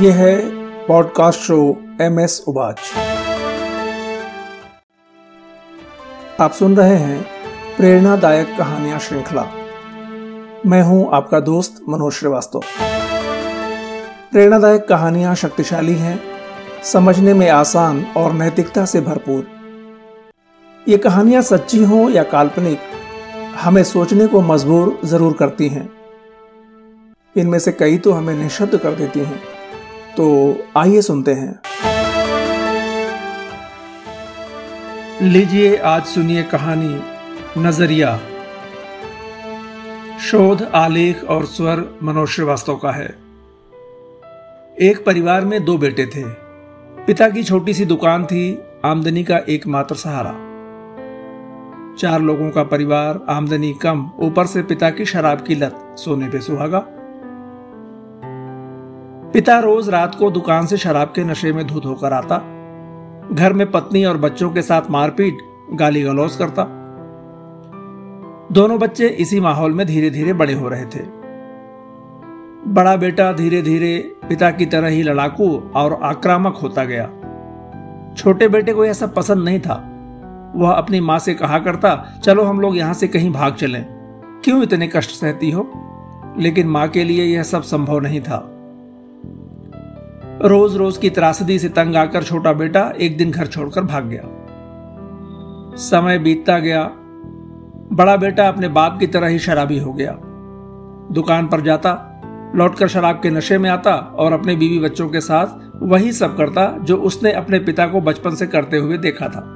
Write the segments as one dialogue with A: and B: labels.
A: ये है podcast show M S उबाच। आप सुन रहे हैं प्रेरणादायक कहानियाँ श्रृंखला। मैं हूँ आपका दोस्त मनोज श्रीवास्तव। प्रेरणादायक कहानियाँ शक्तिशाली हैं, समझने में आसान और नैतिकता से भरपूर। ये कहानियाँ सच्ची हों या काल्पनिक, हमें सोचने को मजबूर ज़रूर करती हैं। इनमें से कई तो हमें निशब्द कर देती हैं। तो आइए सुनते हैं। लीजिए आज सुनिए कहानी, नज़रिया। शोध, आलेख और स्वर मनोज श्रीवास्तव का है। एक परिवार में दो बेटे थे। पिता की छोटी सी दुकान थी, आमदनी का एकमात्र सहारा। चार लोगों का परिवार, आमदनी कम, ऊपर से पिता की शराब की लत, सोने पे सुहागा। पिता रोज रात को दुकान से शराब के नशे में धुत होकर आता, घर में पत्नी और बच्चों के साथ मारपीट गाली गलौज करता। दोनों बच्चे इसी माहौल में धीरे धीरे बड़े हो रहे थे। बड़ा बेटा धीरे धीरे पिता की तरह ही लड़ाकू और आक्रामक होता गया। छोटे बेटे को यह सब पसंद नहीं था। वह अपनी माँ से कहा करता, चलो हम लोग यहाँ से कहीं भाग चलें। क्यों इतने कष्ट सहती हो? लेकिन माँ के लिए यह सब संभव नहीं था। रोज रोज की त्रासदी से तंग आकर छोटा बेटा एक दिन घर छोड़कर भाग गया। समय बीतता गया। बड़ा बेटा अपने बाप की तरह ही शराबी हो गया। दुकान पर जाता, लौटकर शराब के नशे में आता और अपने बीवी बच्चों के साथ वही सब करता जो उसने अपने पिता को बचपन से करते हुए देखा था।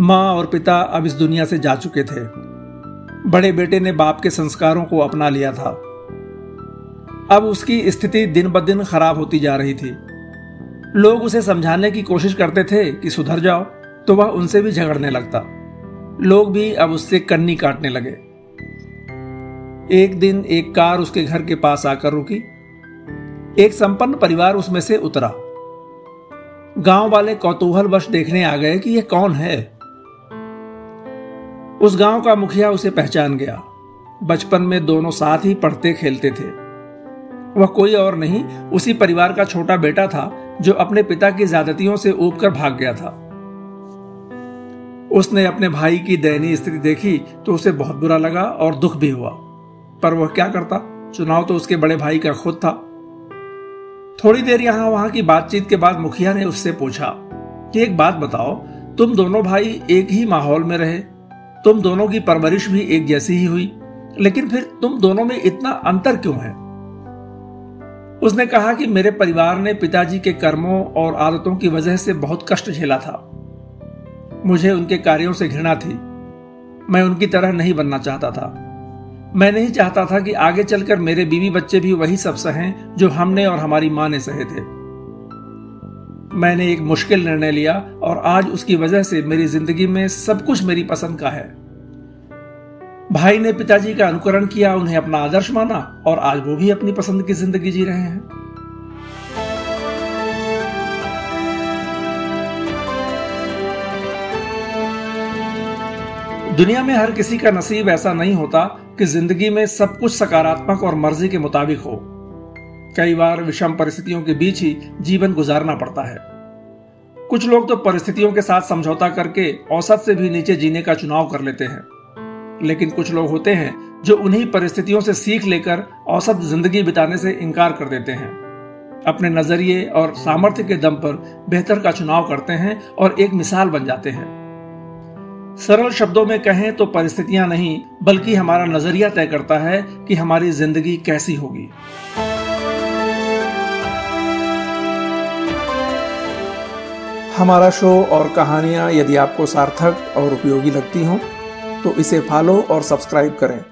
A: माँ और पिता अब इस दुनिया से जा चुके थे। बड़े बेटे ने बाप के संस्कारों को अपना लिया था। अब उसकी स्थिति दिन ब दिन खराब होती जा रही थी। लोग उसे समझाने की कोशिश करते थे कि सुधर जाओ तो वह उनसे भी झगड़ने लगता। लोग भी अब उससे कन्नी काटने लगे। एक दिन एक कार उसके घर के पास आकर रुकी। एक संपन्न परिवार उसमें से उतरा। गाँव वाले कौतूहलवश देखने आ गए कि यह कौन है। उस गाँव का मुखिया उसे पहचान गया। बचपन में दोनों साथ ही पढ़ते खेलते थे। वह कोई और नहीं, उसी परिवार का छोटा बेटा था, जो अपने पिता की ज्यादतियों से ऊब भाग गया था। उसने अपने भाई की दयनीय स्थिति देखी तो उसे बहुत बुरा लगा और दुख भी हुआ। पर वह क्या करता? चुनाव तो उसके बड़े भाई का खुद था। थोड़ी देर यहाँ वहाँ की बातचीत के बाद मुखिया ने उससे पूछा, कि एक बात बताओ, तुम दोनों भाई एक ही माहौल में रहे? तुम दोनों की परवरिश भी एक जैसी ही हुई, लेकिन फिर तुम दोनों में इतना अंतर क्यों है? उसने कहा कि मेरे परिवार ने पिताजी के कर्मों और आदतों की वजह से बहुत कष्ट झेला था। मुझे उनके कार्यों से घृणा थी। मैं उनकी तरह नहीं बनना चाहता था। मैं नहीं चाहता था कि आगे चलकर मेरे बीवी बच्चे भी वही सब सहें जो हमने और हमारी माँ ने सहे थे। मैंने एक मुश्किल निर्णय लिया और आज उसकी वजह से मेरी ज़िंदगी में सब कुछ मेरी पसंद का है। भाई ने पिताजी का अनुकरण किया, उन्हें अपना आदर्श माना और आज वो भी अपनी पसंद की ज़िंदगी जी रहे हैं। दुनिया में हर किसी का नसीब ऐसा नहीं होता कि ज़िंदगी में सब कुछ सकारात्मक और मर्ज़ी के मुताबिक हो। कई बार विषम परिस्थितियों के बीच ही जीवन गुजारना पड़ता है। कुछ लोग तो परिस्थितियों के साथ समझौता करके औसत से भी नीचे जीने का चुनाव कर लेते हैं। लेकिन कुछ लोग होते हैं जो उन्हीं परिस्थितियों से सीख लेकर औसत ज़िंदगी बिताने से इनकार कर देते हैं। अपने नज़रिए और सामर्थ्य के दम पर बेहतर का चुनाव करते हैं और एक मिसाल बन जाते हैं। सरल शब्दों में कहें तो परिस्थितियाँ नहीं, बल्कि हमारा नज़रिया तय करता है कि हमारी ज़िंदगी कैसी होगी। हमारा शो और कहानियाँ यदि आपको सार्थक और उपयोगी लगती हों तो इसे फॉलो और सब्सक्राइब करें।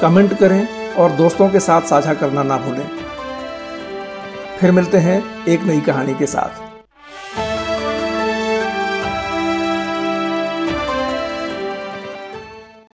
A: कमेंट करें और दोस्तों के साथ साझा करना ना भूलें। फिर मिलते हैं एक नई कहानी के साथ।